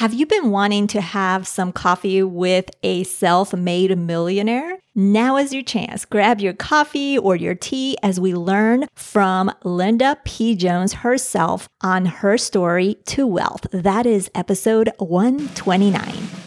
Have you been wanting to have some coffee with a self made millionaire? Now is your chance. Grab your coffee or your tea as we learn from Linda P. Jones herself on her story to wealth. That is episode 129.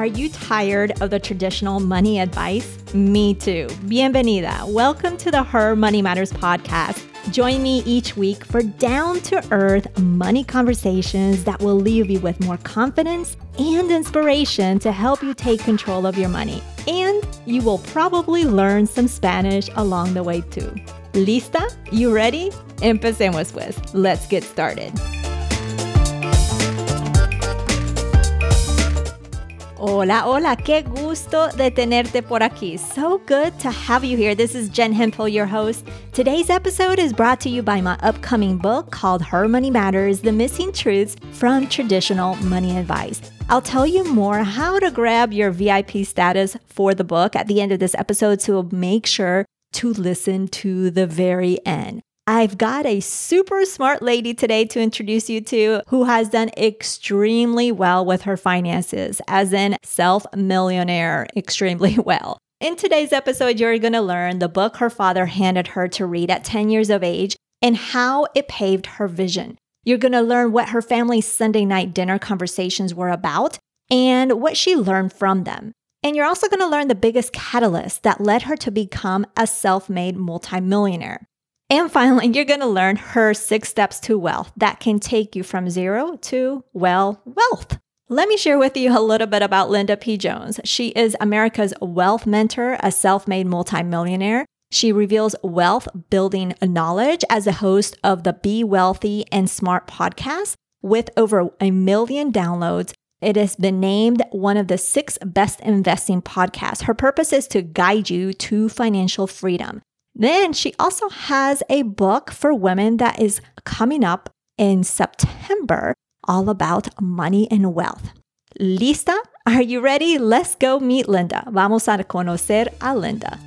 Are you tired of the traditional money advice? Me too. Bienvenida. Welcome to the Her Money Matters podcast. Join me each week for down to earth money conversations that will leave you with more confidence and inspiration to help you take control of your money. And you will probably learn some Spanish along the way too. ¿Lista? You ready? Empecemos pues. Let's get started. Hola, hola, qué gusto de tenerte por aquí. So good to have you here. This is Jen Hemphill, your host. Today's episode is brought to you by my upcoming book called Her Money Matters The Missing Truths from Traditional Money Advice. I'll tell you more how to grab your VIP status for the book at the end of this episode, so make sure to listen to the very end. I've got a super smart lady today to introduce you to who has done extremely well with her finances, as in self millionaire, extremely well. In today's episode, you're going to learn the book her father handed her to read at 10 years of age and how it paved her vision. You're going to learn what her family's Sunday night dinner conversations were about and what she learned from them. And you're also going to learn the biggest catalyst that led her to become a self made multimillionaire. And finally, you're going to learn her six steps to wealth that can take you from zero to, well, wealth. Let me share with you a little bit about Linda P. Jones. She is America's wealth mentor, a self made multimillionaire. She reveals wealth building knowledge as a host of the Be Wealthy and Smart podcast with over a million downloads. It has been named one of the six best investing podcasts. Her purpose is to guide you to financial freedom. Then she also has a book for women that is coming up in September, all about money and wealth. ¿Lista? Are you ready? Let's go meet Linda. Vamos a conocer a Linda.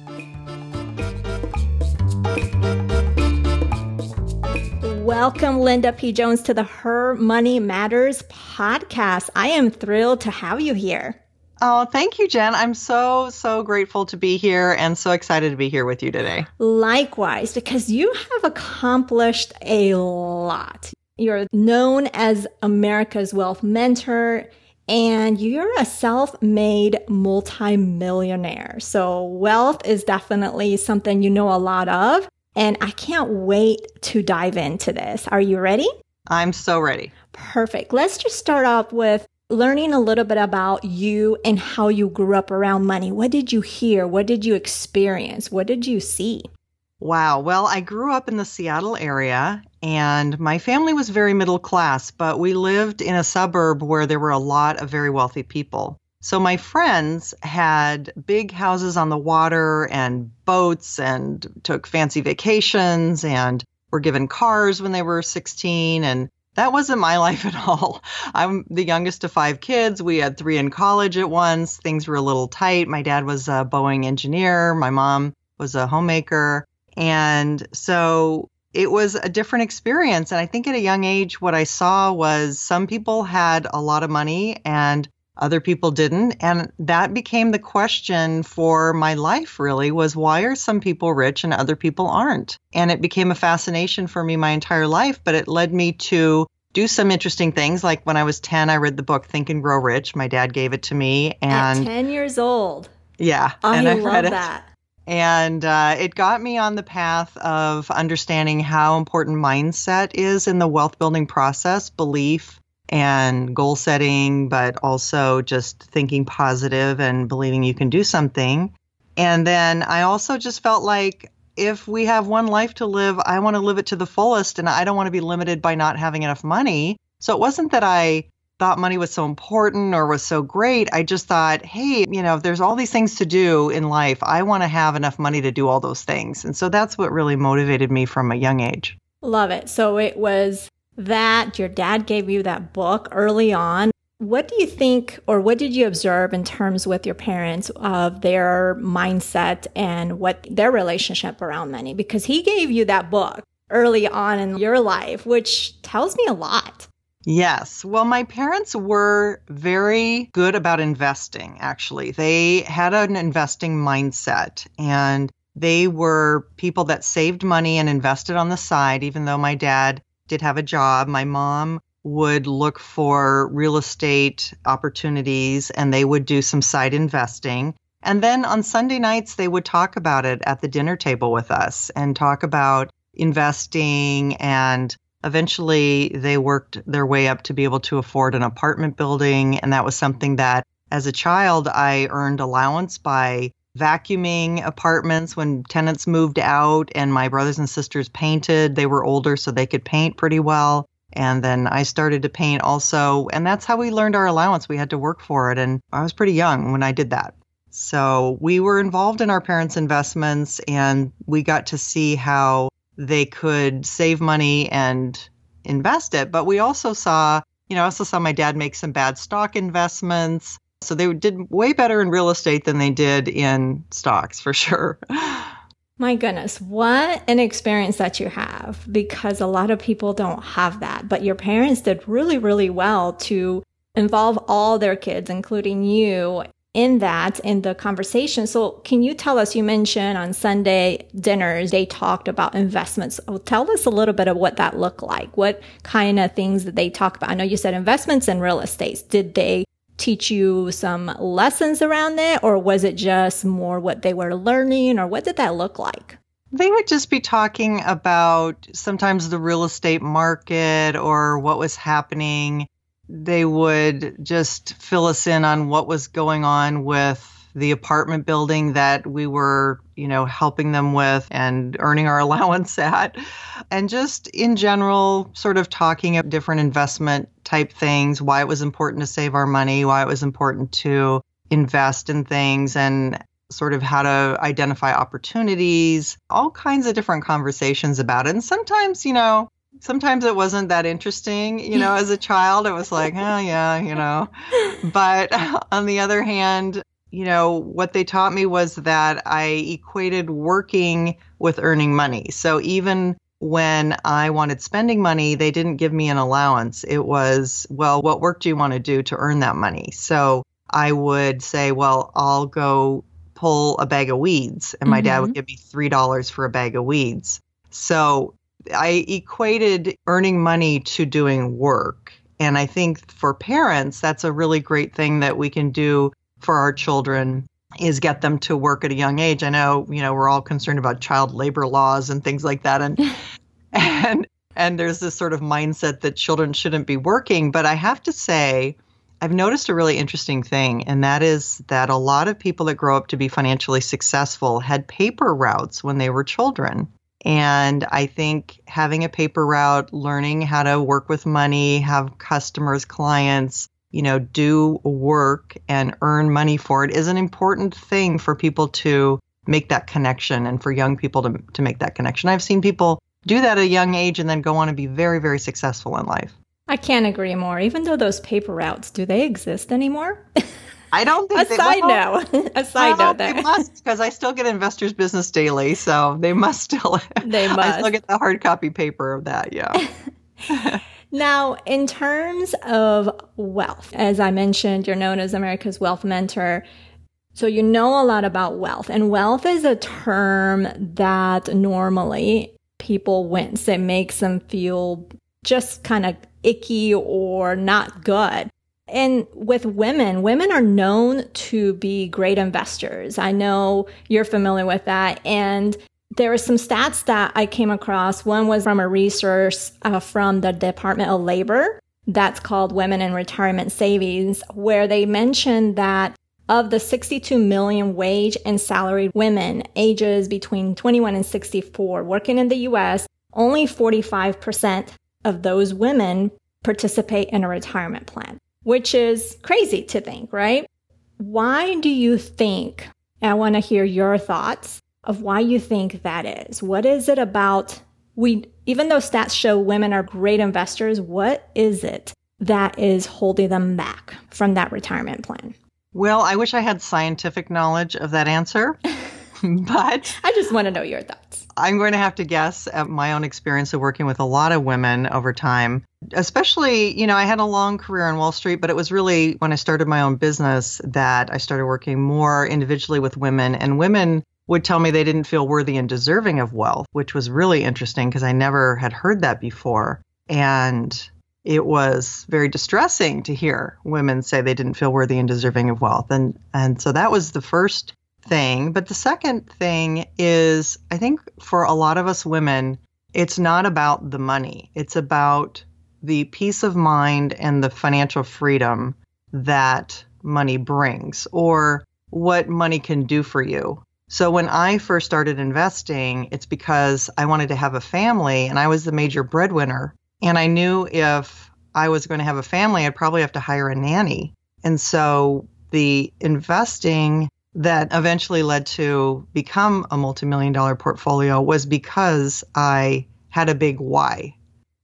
Welcome, Linda P. Jones, to the Her Money Matters podcast. I am thrilled to have you here. Oh, thank you, Jen. I'm so, so grateful to be here and so excited to be here with you today. Likewise, because you have accomplished a lot. You're known as America's Wealth Mentor and you're a self made multimillionaire. So, wealth is definitely something you know a lot of. And I can't wait to dive into this. Are you ready? I'm so ready. Perfect. Let's just start off with learning a little bit about you and how you grew up around money. What did you hear? What did you experience? What did you see? Wow. Well, I grew up in the Seattle area and my family was very middle class, but we lived in a suburb where there were a lot of very wealthy people. So my friends had big houses on the water and boats and took fancy vacations and were given cars when they were 16 and that wasn't my life at all. I'm the youngest of five kids. We had three in college at once. Things were a little tight. My dad was a Boeing engineer, my mom was a homemaker. And so it was a different experience. And I think at a young age, what I saw was some people had a lot of money and other people didn't. And that became the question for my life, really, was why are some people rich and other people aren't? And it became a fascination for me my entire life, but it led me to do some interesting things. Like when I was 10, I read the book Think and Grow Rich. My dad gave it to me. And At 10 years old. Yeah. I and I love that. And uh, it got me on the path of understanding how important mindset is in the wealth building process, belief, and goal setting, but also just thinking positive and believing you can do something. And then I also just felt like if we have one life to live, I want to live it to the fullest and I don't want to be limited by not having enough money. So it wasn't that I thought money was so important or was so great. I just thought, hey, you know, there's all these things to do in life. I want to have enough money to do all those things. And so that's what really motivated me from a young age. Love it. So it was that your dad gave you that book early on. what do you think, or what did you observe in terms with your parents of their mindset and what their relationship around money? Because he gave you that book early on in your life, which tells me a lot. Yes. Well, my parents were very good about investing, actually. They had an investing mindset and they were people that saved money and invested on the side, even though my dad did have a job. My mom would look for real estate opportunities and they would do some side investing. And then on Sunday nights, they would talk about it at the dinner table with us and talk about investing. And eventually, they worked their way up to be able to afford an apartment building. And that was something that, as a child, I earned allowance by vacuuming apartments when tenants moved out and my brothers and sisters painted. They were older, so they could paint pretty well. And then I started to paint also. And that's how we learned our allowance. We had to work for it. And I was pretty young when I did that. So we were involved in our parents' investments and we got to see how they could save money and invest it. But we also saw, you know, I also saw my dad make some bad stock investments. So they did way better in real estate than they did in stocks for sure. My goodness, what an experience that you have because a lot of people don't have that. But your parents did really, really well to involve all their kids, including you, in that in the conversation. So, can you tell us? You mentioned on Sunday dinners they talked about investments. Oh, tell us a little bit of what that looked like. What kind of things that they talk about? I know you said investments in real estate. Did they teach you some lessons around it, or was it just more what they were learning, or what did that look like? They would just be talking about sometimes the real estate market or what was happening. They would just fill us in on what was going on with the apartment building that we were, you know, helping them with and earning our allowance at. And just in general, sort of talking of different investment type things, why it was important to save our money, why it was important to invest in things and sort of how to identify opportunities, all kinds of different conversations about it. And sometimes, you know, sometimes it wasn't that interesting, you know, as a child. It was like, oh, yeah, you know. But on the other hand, you know, what they taught me was that I equated working with earning money. So even when I wanted spending money, they didn't give me an allowance. It was, well, what work do you want to do to earn that money? So I would say, well, I'll go pull a bag of weeds. And my mm-hmm. dad would mm-hmm. give me $3 for a bag of weeds. So I equated earning money to doing work. And I think for parents, that's a really great thing that we can do for our children is get them to work at a young age. I know, you know, we're all concerned about child labor laws and things like that and and and there's this sort of mindset that children shouldn't be working, but I have to say I've noticed a really interesting thing, and that is that a lot of people that grow up to be financially successful had paper routes when they were children. And I think having a paper route, learning how to work with money, have customers, clients, you know, do work and earn money for it is an important thing for people to make that connection and for young people to, to make that connection. I've seen people do that at a young age and then go on and be very, very successful in life. I can't agree more. Even though those paper routes, do they exist anymore? I don't think a side note. a side uh, well, note. They must because I still get Investors Business Daily, so they must still. They must. I still get the hard copy paper of that. Yeah. Now, in terms of wealth, as I mentioned, you're known as America's Wealth Mentor. So you know a lot about wealth, and wealth is a term that normally people wince. It makes them feel just kind of icky or not good. And with women, women are known to be great investors. I know you're familiar with that. And there were some stats that I came across. One was from a resource uh, from the Department of Labor that's called Women in Retirement Savings, where they mentioned that of the 62 million wage and salaried women ages between 21 and 64 working in the US, only 45% of those women participate in a retirement plan, which is crazy to think, right? Why do you think? I want to hear your thoughts of why you think that is. What is it about we even though stats show women are great investors, what is it that is holding them back from that retirement plan? Well, I wish I had scientific knowledge of that answer, but I just want to know your thoughts. I'm going to have to guess at my own experience of working with a lot of women over time. Especially, you know, I had a long career on Wall Street, but it was really when I started my own business that I started working more individually with women. And women would tell me they didn't feel worthy and deserving of wealth, which was really interesting because I never had heard that before. And it was very distressing to hear women say they didn't feel worthy and deserving of wealth. And and so that was the first thing. But the second thing is I think for a lot of us women, it's not about the money. It's about the peace of mind and the financial freedom that money brings or what money can do for you. So when I first started investing, it's because I wanted to have a family and I was the major breadwinner. And I knew if I was going to have a family, I'd probably have to hire a nanny. And so the investing that eventually led to become a multimillion dollar portfolio was because I had a big why.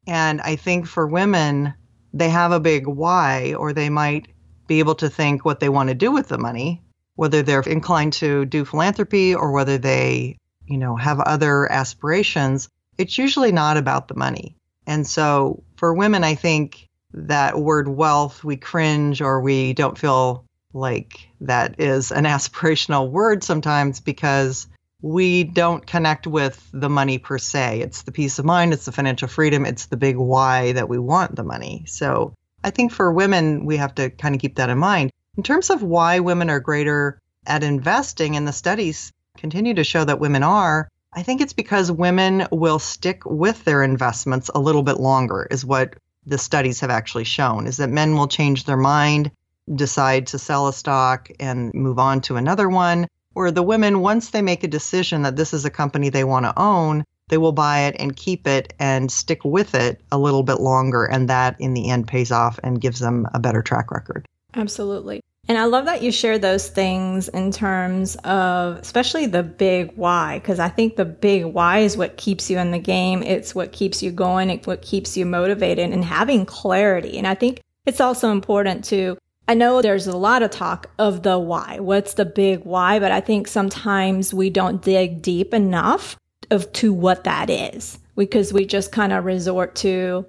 And I think for women, they have a big why, or they might be able to think what they want to do with the money, whether they're inclined to do philanthropy or whether they, you know, have other aspirations. It's usually not about the money. And so for women, I think that word wealth, we cringe or we don't feel like that is an aspirational word sometimes because we don't connect with the money per se. It's the peace of mind, it's the financial freedom, it's the big why that we want the money. So I think for women, we have to kind of keep that in mind. In terms of why women are greater at investing, and the studies continue to show that women are, I think it's because women will stick with their investments a little bit longer, is what the studies have actually shown, is that men will change their mind, decide to sell a stock and move on to another one where the women, once they make a decision that this is a company they want to own, they will buy it and keep it and stick with it a little bit longer. And that in the end pays off and gives them a better track record. Absolutely. And I love that you share those things in terms of especially the big why, because I think the big why is what keeps you in the game. It's what keeps you going. It's what keeps you motivated and having clarity. And I think it's also important to I know there's a lot of talk of the why. What's the big why? But I think sometimes we don't dig deep enough of to what that is because we just kind of resort to,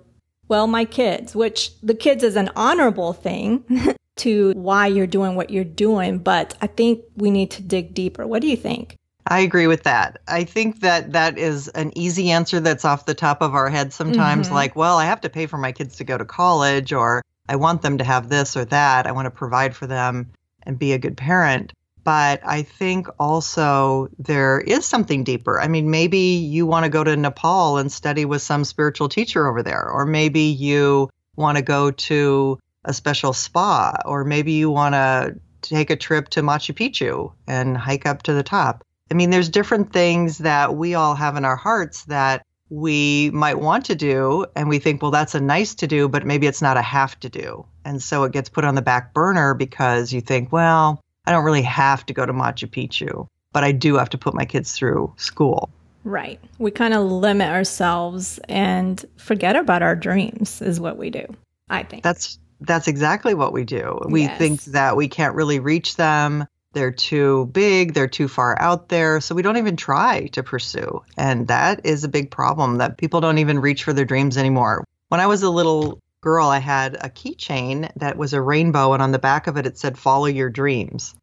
well, my kids, which the kids is an honorable thing to why you're doing what you're doing. But I think we need to dig deeper. What do you think? I agree with that. I think that that is an easy answer that's off the top of our head sometimes, mm-hmm. like, well, I have to pay for my kids to go to college, or I want them to have this or that. I want to provide for them and be a good parent. But I think also there is something deeper. I mean, maybe you want to go to Nepal and study with some spiritual teacher over there, or maybe you want to go to a special spa, or maybe you want to take a trip to Machu Picchu and hike up to the top. I mean, there's different things that we all have in our hearts that we might want to do and we think well that's a nice to do but maybe it's not a have to do and so it gets put on the back burner because you think well i don't really have to go to machu picchu but i do have to put my kids through school right we kind of limit ourselves and forget about our dreams is what we do i think that's that's exactly what we do we yes. think that we can't really reach them they're too big, they're too far out there, so we don't even try to pursue. And that is a big problem that people don't even reach for their dreams anymore. When I was a little girl, I had a keychain that was a rainbow, and on the back of it, it said, Follow your dreams.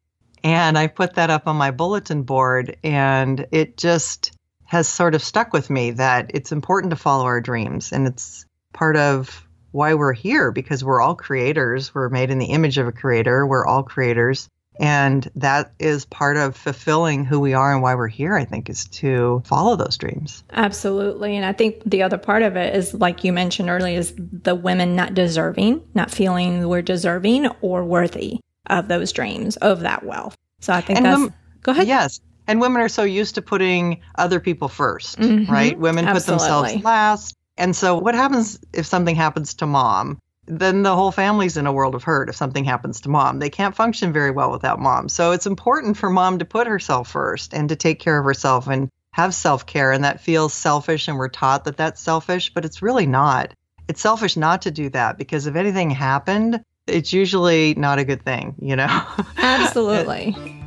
And I put that up on my bulletin board, and it just has sort of stuck with me that it's important to follow our dreams. And it's part of why we're here because we're all creators. We're made in the image of a creator. We're all creators. And that is part of fulfilling who we are and why we're here, I think, is to follow those dreams. Absolutely. And I think the other part of it is, like you mentioned earlier, is the women not deserving, not feeling we're deserving or worthy of those dreams, of that wealth. So I think and that's. go ahead. Yes. And women are so used to putting other people 1st mm-hmm. right? Women Absolutely. put themselves last. And so what happens if something happens to mom? then the whole family's in a world of hurt if something happens to mom. They can't function very well without mom. So it's important for mom to put herself first and to take care of herself and have self care. And that feels selfish, and we're taught that that's selfish, but it's really not. it's selfish not to do that because if anything happened, it's usually not a good thing, you know? Absolutely.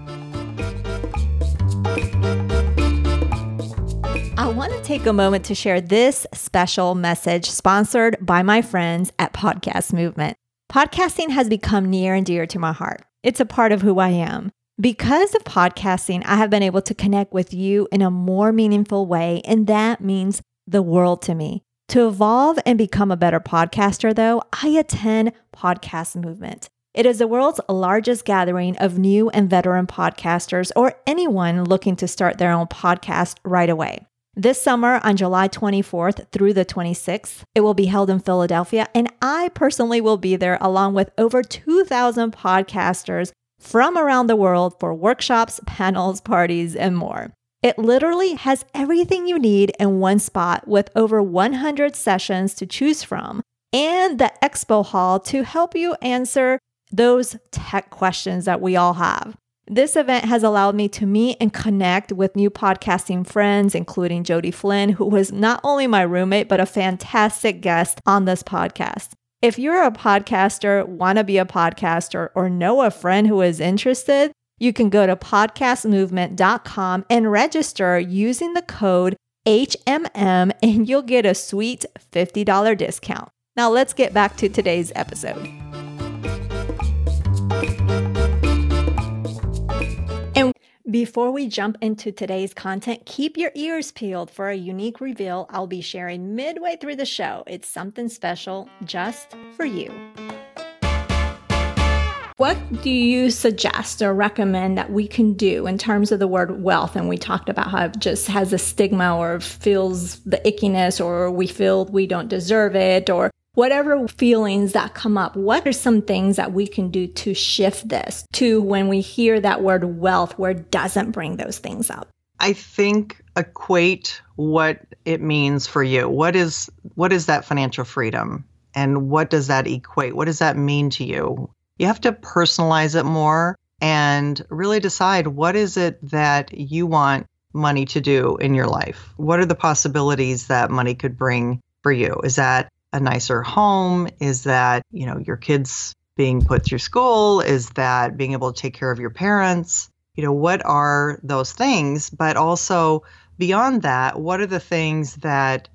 I want to take a moment to share this special message sponsored by my friends at Podcast Movement. Podcasting has become near and dear to my heart. It's a part of who I am. Because of podcasting, I have been able to connect with you in a more meaningful way, and that means the world to me. To evolve and become a better podcaster, though, I attend Podcast Movement. It is the world's largest gathering of new and veteran podcasters or anyone looking to start their own podcast right away. This summer on July 24th through the 26th, it will be held in Philadelphia, and I personally will be there along with over 2,000 podcasters from around the world for workshops, panels, parties, and more. It literally has everything you need in one spot with over 100 sessions to choose from and the expo hall to help you answer those tech questions that we all have. This event has allowed me to meet and connect with new podcasting friends, including Jodi Flynn, who was not only my roommate, but a fantastic guest on this podcast. If you're a podcaster, want to be a podcaster, or know a friend who is interested, you can go to podcastmovement.com and register using the code HMM, and you'll get a sweet $50 discount. Now, let's get back to today's episode. And Before we jump into today's content, keep your ears peeled for a unique reveal I'll be sharing midway through the show. It's something special just for you. What do you suggest or recommend that we can do in terms of the word wealth? And we talked about how it just has a stigma or feels the ickiness, or we feel we don't deserve it, or whatever feelings that come up, what are some things that we can do to shift this to when we hear that word wealth where it doesn't bring those things up? I think equate what it means for you. What is what is that financial freedom? And what does that equate? What does that mean to you? You have to personalize it more and really decide what is it that you want money to do in your life? What are the possibilities that money could bring for you? Is that a nicer home? Is that, you know, your kids being put through school? Is that being able to take care of your parents? You know, what are those things? But also beyond that, what are the things that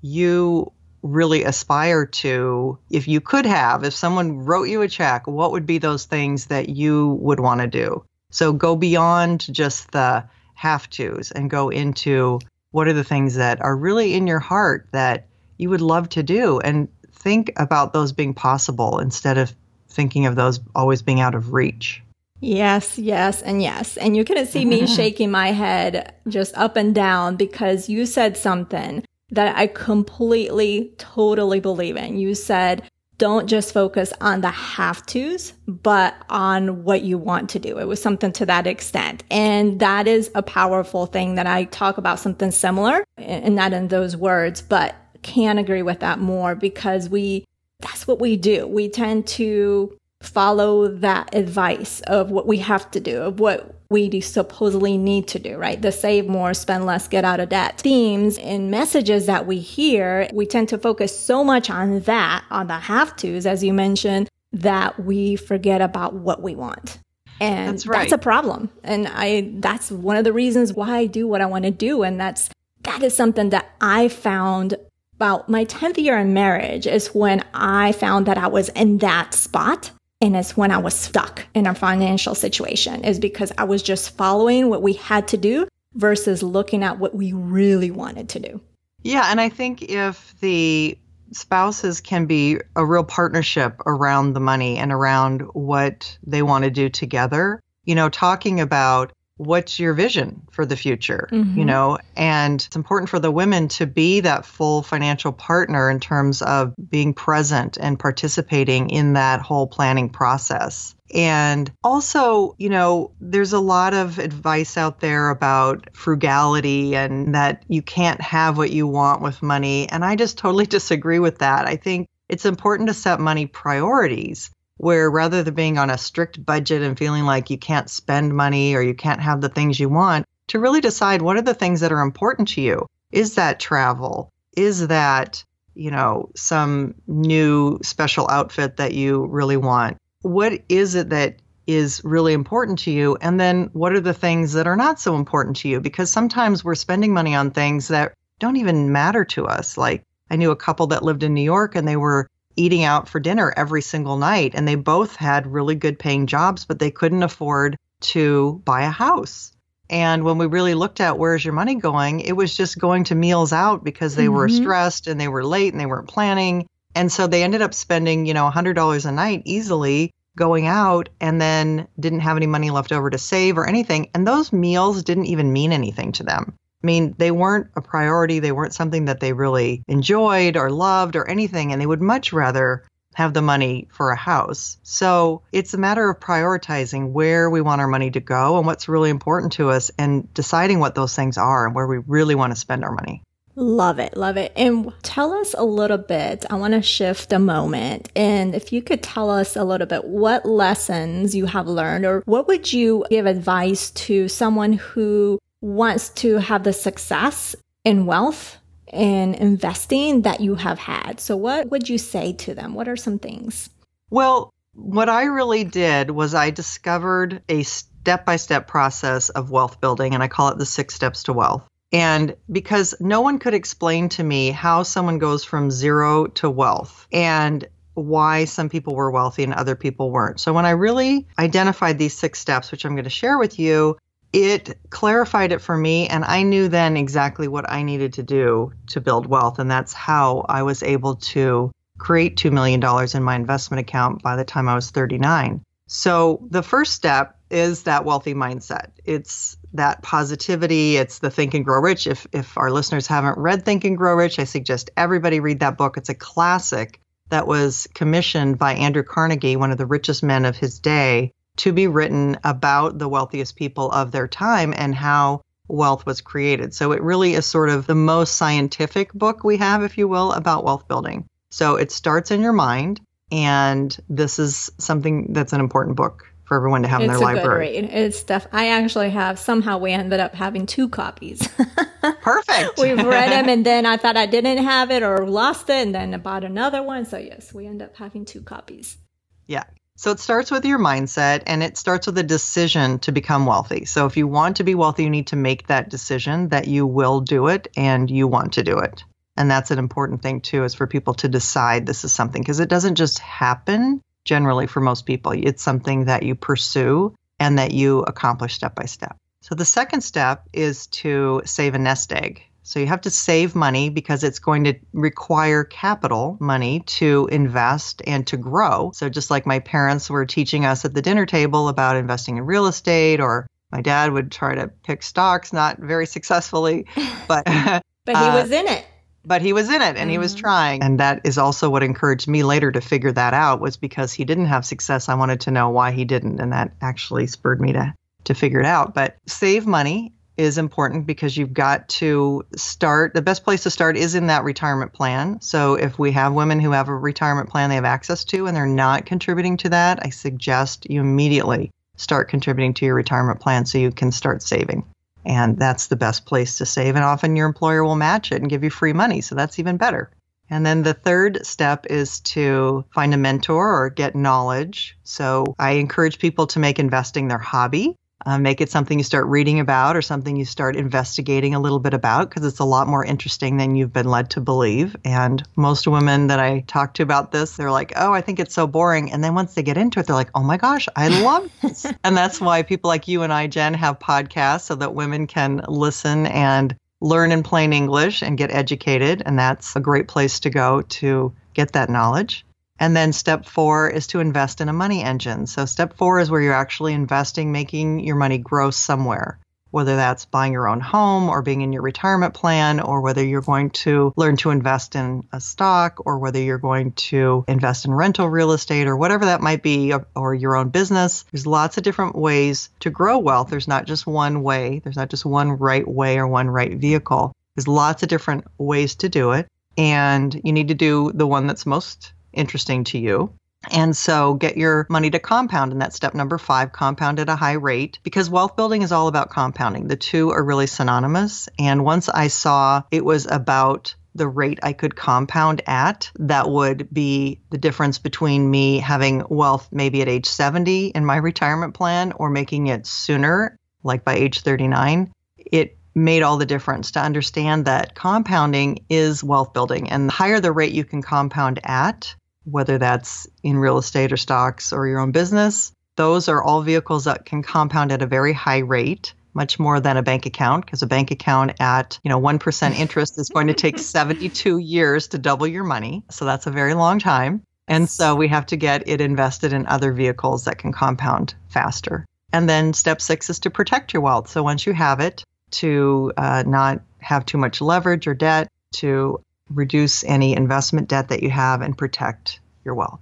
you really aspire to if you could have if someone wrote you a check what would be those things that you would want to do so go beyond just the have tos and go into what are the things that are really in your heart that you would love to do and think about those being possible instead of thinking of those always being out of reach. Yes, yes, and yes. And you couldn't see me shaking my head just up and down because you said something that I completely, totally believe in. You said, don't just focus on the have tos, but on what you want to do. It was something to that extent. And that is a powerful thing that I talk about something similar and not in those words, but can agree with that more because we, that's what we do. We tend to follow that advice of what we have to do, of what we do supposedly need to do, right? The save more, spend less, get out of debt themes and messages that we hear. We tend to focus so much on that, on the have tos, as you mentioned, that we forget about what we want. And that's, right. that's a problem. And I, that's one of the reasons why I do what I want to do. And that's, that is something that I found about my 10th year in marriage is when I found that I was in that spot. And it's when I was stuck in a financial situation is because I was just following what we had to do versus looking at what we really wanted to do. Yeah. And I think if the spouses can be a real partnership around the money and around what they want to do together, you know, talking about what's your vision for the future mm-hmm. you know and it's important for the women to be that full financial partner in terms of being present and participating in that whole planning process and also, you know, there's a lot of advice out there about frugality and that you can't have what you want with money. And I just totally disagree with that. I think it's important to set money priorities where rather than being on a strict budget and feeling like you can't spend money or you can't have the things you want, to really decide what are the things that are important to you. Is that travel? Is that you know, some new special outfit that you really want. What is it that is really important to you? And then what are the things that are not so important to you? Because sometimes we're spending money on things that don't even matter to us. Like I knew a couple that lived in New York and they were eating out for dinner every single night and they both had really good paying jobs, but they couldn't afford to buy a house. And when we really looked at where's your money going, it was just going to meals out because they mm-hmm. were stressed and they were late and they weren't planning. And so they ended up spending, you know, $100 a night easily going out and then didn't have any money left over to save or anything. And those meals didn't even mean anything to them. I mean, they weren't a priority. They weren't something that they really enjoyed or loved or anything. And they would much rather have the money for a house. So it's a matter of prioritizing where we want our money to go and what's really important to us and deciding what those things are and where we really want to spend our money. Love it, love it. And tell us a little bit. I want to shift a moment. And if you could tell us a little bit what lessons you have learned, or what would you give advice to someone who wants to have the success in wealth and investing that you have had? So, what would you say to them? What are some things? Well, what I really did was I discovered a step by step process of wealth building, and I call it the six steps to wealth. And because no one could explain to me how someone goes from zero to wealth and why some people were wealthy and other people weren't. So when I really identified these six steps, which I'm going to share with you, it clarified it for me. And I knew then exactly what I needed to do to build wealth. And that's how I was able to create $2 million in my investment account by the time I was 39. So the first step is that wealthy mindset. It's that positivity. It's the Think and Grow Rich. If if our listeners haven't read Think and Grow Rich, I suggest everybody read that book. It's a classic that was commissioned by Andrew Carnegie, one of the richest men of his day, to be written about the wealthiest people of their time and how wealth was created. So it really is sort of the most scientific book we have, if you will, about wealth building. So it starts in your mind, and this is something that's an important book for everyone to have it's in their library. Good read. It's stuff I actually have. Somehow we ended up having two copies. Perfect. We've read them, and then I thought I didn't have it or lost it, and then I bought another one. So yes, we end up having two copies. Yeah. So it starts with your mindset, and it starts with a decision to become wealthy. So if you want to be wealthy, you need to make that decision that you will do it and you want to do it. And that's an important thing too, is for people to decide this is something because it doesn't just happen generally for most people. It's something that you pursue and that you accomplish step by step. So the second step is to save a nest egg. So you have to save money because it's going to require capital money to invest and to grow. So just like my parents were teaching us at the dinner table about investing in real estate or my dad would try to pick stocks not very successfully, but but he uh, was in it but he was in it and mm-hmm. he was mm-hmm. trying and that is also what encouraged me later to figure that out was because he didn't have success i wanted to know why he didn't and that actually spurred me to to figure it out but save money is important because you've got to start the best place to start is in that retirement plan so if we have women who have a retirement plan they have access to and they're not contributing to that i suggest you immediately start contributing to your retirement plan so you can start saving and that's the best place to save. And often your employer will match it and give you free money. So that's even better. And then the third step is to find a mentor or get knowledge. So I encourage people to make investing their hobby. Uh, make it something you start reading about or something you start investigating a little bit about because it's a lot more interesting than you've been led to believe. And most women that I talk to about this, they're like, oh, I think it's so boring. And then once they get into it, they're like, oh my gosh, I love this. and that's why people like you and I, Jen, have podcasts so that women can listen and learn in plain English and get educated. And that's a great place to go to get that knowledge. And then step four is to invest in a money engine. So step four is where you're actually investing, making your money grow somewhere, whether that's buying your own home or being in your retirement plan, or whether you're going to learn to invest in a stock, or whether you're going to invest in rental real estate, or whatever that might be, or your own business. There's lots of different ways to grow wealth. There's not just one way, there's not just one right way or one right vehicle. There's lots of different ways to do it. And you need to do the one that's most interesting to you. And so get your money to compound. And that's step number five compound at a high rate because wealth building is all about compounding. The two are really synonymous. And once I saw it was about the rate I could compound at that would be the difference between me having wealth maybe at age 70 in my retirement plan or making it sooner, like by age 39. It made all the difference to understand that compounding is wealth building. And the higher the rate you can compound at, whether that's in real estate or stocks or your own business, those are all vehicles that can compound at a very high rate much more than a bank account because a bank account at you know 1% interest is going to take 72 years to double your money. So that's a very long time. And so we have to get it invested in other vehicles that can compound faster. And then step six is to protect your wealth. So once you have it to uh, not have too much leverage or debt to reduce any investment debt that you have and protect your wealth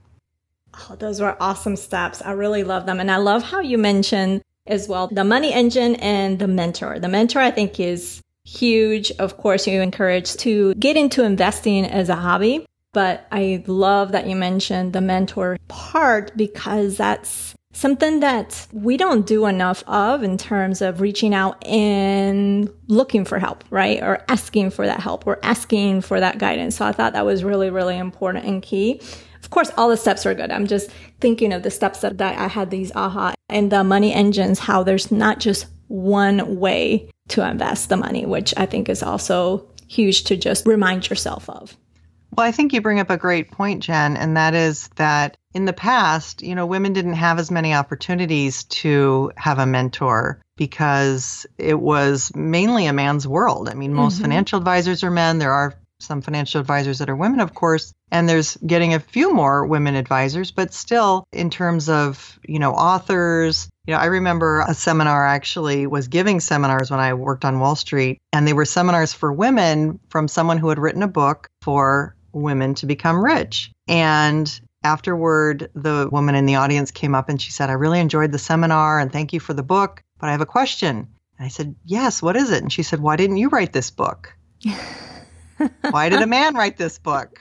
Oh, those were awesome steps. I really love them. And I love how you mentioned as well the money engine and the mentor. The mentor, I think, is huge. Of course, you encourage to get into investing as a hobby. But I love that you mentioned the mentor part because that's something that we don't do enough of in terms of reaching out and looking for help, right? Or asking for that help or asking for that guidance. So I thought that was really, really important and key. Of course, all the steps are good. I'm just thinking of the steps that, that I had these aha and the money engines, how there's not just one way to invest the money, which I think is also huge to just remind yourself of. Well, I think you bring up a great point, Jen, and that is that in the past, you know, women didn't have as many opportunities to have a mentor because it was mainly a man's world. I mean, most mm-hmm. financial advisors are men. There are some financial advisors that are women, of course, and there's getting a few more women advisors, but still in terms of, you know, authors, you know, I remember a seminar actually was giving seminars when I worked on Wall Street, and they were seminars for women from someone who had written a book for women to become rich. And afterward, the woman in the audience came up and she said, I really enjoyed the seminar and thank you for the book, but I have a question. And I said, Yes, what is it? And she said, Why didn't you write this book? Why did a man write this book?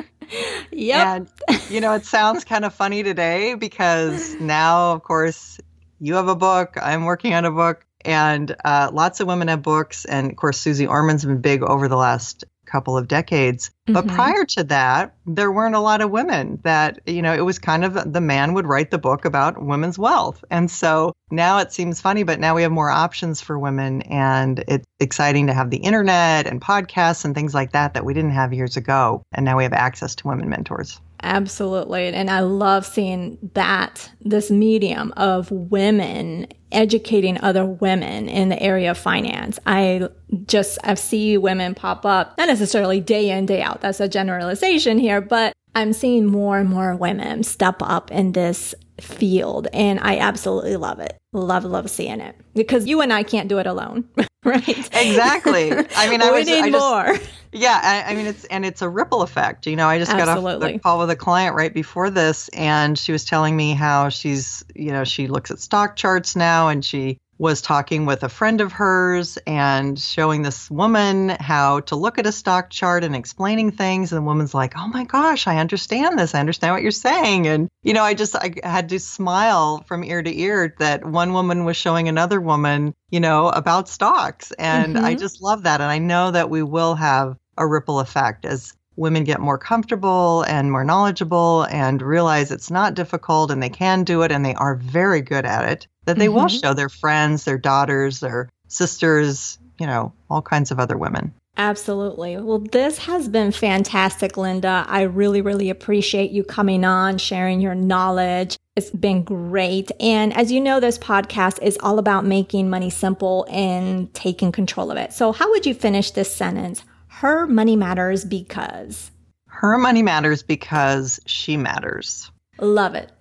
Yeah. And, you know, it sounds kind of funny today because now, of course, you have a book, I'm working on a book, and uh, lots of women have books. And of course, Suze Orman's been big over the last couple of decades. Mm-hmm. But prior to that, there weren't a lot of women that, you know, it was kind of the man would write the book about women's wealth. And so now it seems funny, but now we have more options for women. And it's exciting to have the internet and podcasts and things like that that we didn't have years ago. And now we have access to women mentors. Absolutely. And I love seeing that this medium of women educating other women in the area of finance. I just, I see women pop up, not necessarily day in, day out. That's a generalization here, but I'm seeing more and more women step up in this field and I absolutely love it. Love, love seeing it because you and I can't do it alone, right? Exactly. I mean, I we was, need I just, more. Yeah, I, I, mean, it's and it's a ripple effect. You know, I just absolutely. got off the call with a client right before this, and she was telling me how she's, you know, she looks at stock charts now, and she was talking with a friend of hers and showing this woman how to look at a stock chart and explaining things. And the woman's like, Oh my gosh, I understand this. I understand what you're saying. And, you know, I just, I had to smile from ear to ear that one woman was showing another woman, you know, about stocks. And mm-hmm. I just love that. And I know that we will have a ripple effect as women get more comfortable and more knowledgeable and realize it's not difficult and they can do it and they are very good at it that they mm-hmm. will show their friends, their daughters, their sisters, you know, all kinds of other women. Absolutely. Well, this has been fantastic, Linda. I really, really appreciate you coming on, sharing your knowledge. It's been great. And as you know, this podcast is all about making money simple and taking control of it. So, how would you finish this sentence? Her money matters because. Her money matters because she matters. Love it.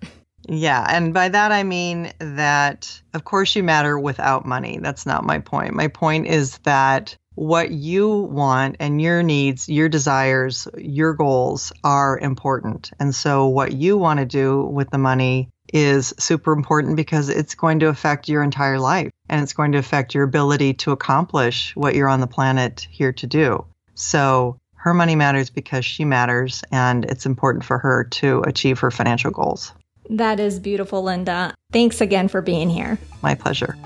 Yeah. And by that, I mean that, of course, you matter without money. That's not my point. My point is that what you want and your needs, your desires, your goals are important. And so, what you want to do with the money is super important because it's going to affect your entire life and it's going to affect your ability to accomplish what you're on the planet here to do. So, her money matters because she matters, and it's important for her to achieve her financial goals. That is beautiful, Linda. Thanks again for being here. My pleasure.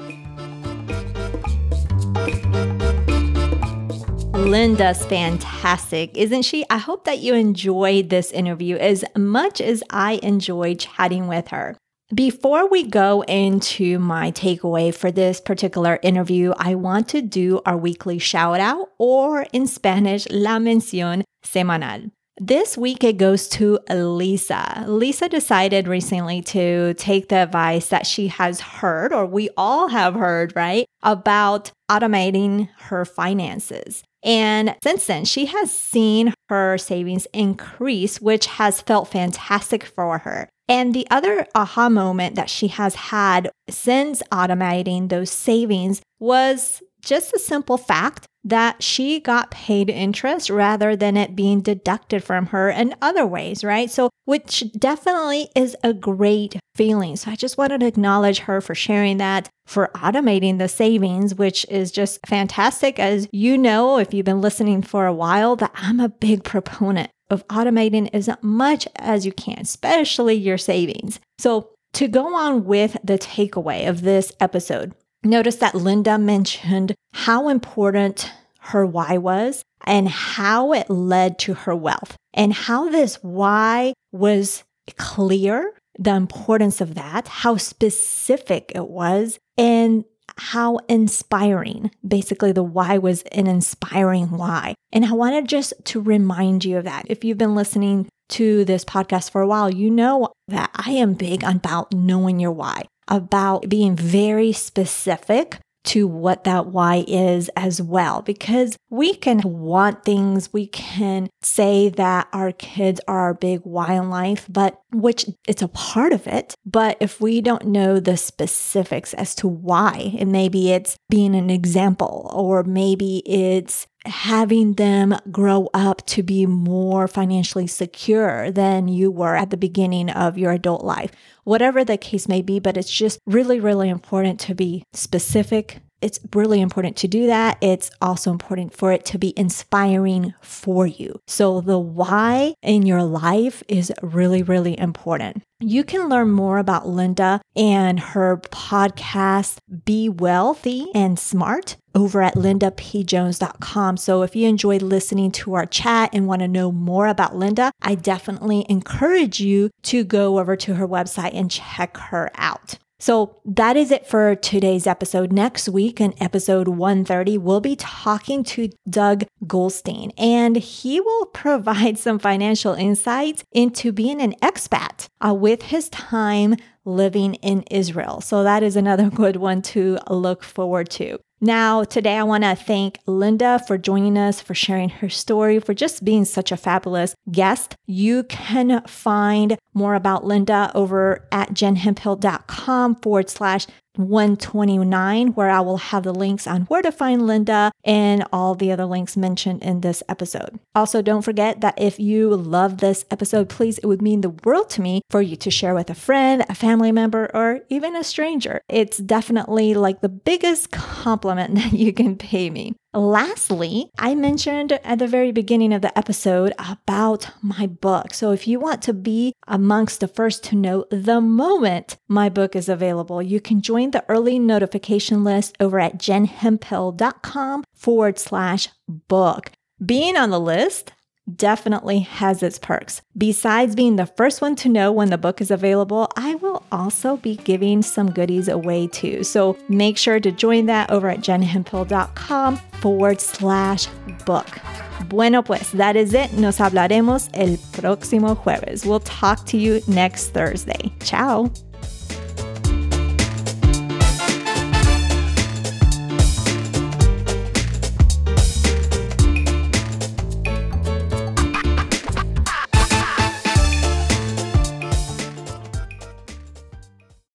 Linda's fantastic, isn't she? I hope that you enjoyed this interview as much as I enjoyed chatting with her. Before we go into my takeaway for this particular interview, I want to do our weekly shout out, or in Spanish, la mención semanal. This week it goes to Lisa. Lisa decided recently to take the advice that she has heard, or we all have heard, right, about automating her finances. And since then, she has seen her savings increase, which has felt fantastic for her. And the other aha moment that she has had since automating those savings was just the simple fact that she got paid interest rather than it being deducted from her in other ways, right? So, which definitely is a great feeling. So, I just wanted to acknowledge her for sharing that, for automating the savings, which is just fantastic. As you know, if you've been listening for a while, that I'm a big proponent of automating as much as you can, especially your savings. So, to go on with the takeaway of this episode, Notice that Linda mentioned how important her why was and how it led to her wealth and how this why was clear, the importance of that, how specific it was, and how inspiring. Basically, the why was an inspiring why. And I wanted just to remind you of that. If you've been listening to this podcast for a while, you know that I am big about knowing your why about being very specific to what that why is as well. Because we can want things, we can say that our kids are our big why in life, but which it's a part of it. But if we don't know the specifics as to why, and maybe it's being an example, or maybe it's having them grow up to be more financially secure than you were at the beginning of your adult life. Whatever the case may be, but it's just really, really important to be specific. It's really important to do that. It's also important for it to be inspiring for you. So, the why in your life is really, really important. You can learn more about Linda and her podcast, Be Wealthy and Smart, over at lindapjones.com. So if you enjoyed listening to our chat and want to know more about Linda, I definitely encourage you to go over to her website and check her out. So that is it for today's episode. Next week, in episode 130, we'll be talking to Doug Goldstein, and he will provide some financial insights into being an expat uh, with his time living in Israel. So that is another good one to look forward to. Now, today I want to thank Linda for joining us, for sharing her story, for just being such a fabulous guest. You can find more about Linda over at jenhemphill.com forward slash 129, where I will have the links on where to find Linda and all the other links mentioned in this episode. Also, don't forget that if you love this episode, please, it would mean the world to me for you to share with a friend, a family member, or even a stranger. It's definitely like the biggest compliment that you can pay me. Lastly, I mentioned at the very beginning of the episode about my book. So if you want to be amongst the first to know the moment my book is available, you can join the early notification list over at jenhemphill.com forward slash book. Being on the list definitely has its perks. Besides being the first one to know when the book is available, I will also be giving some goodies away too. So make sure to join that over at jenhemphill.com forward slash book. Bueno, pues that is it. Nos hablaremos el próximo jueves. We'll talk to you next Thursday. Ciao.